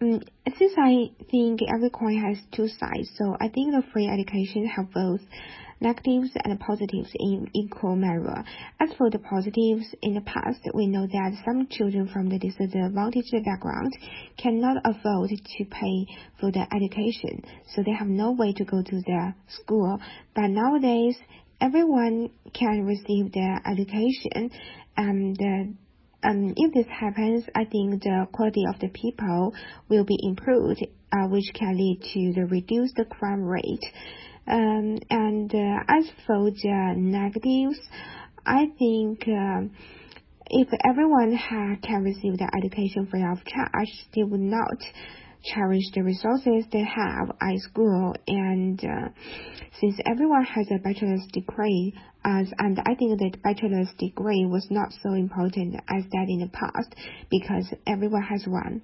Um, since I think every coin has two sides, so I think the free education have both negatives and positives in equal measure. As for the positives, in the past, we know that some children from the disadvantaged background cannot afford to pay for their education, so they have no way to go to their school. But nowadays, everyone can receive their education, and uh, um, if this happens, I think the quality of the people will be improved, uh, which can lead to the reduced crime rate. Um, and uh, as for the negatives, I think uh, if everyone ha- can receive the education free of charge, they would not cherish the resources they have at school. And uh, since everyone has a bachelor's degree, as and I think that bachelor's degree was not so important as that in the past because everyone has one.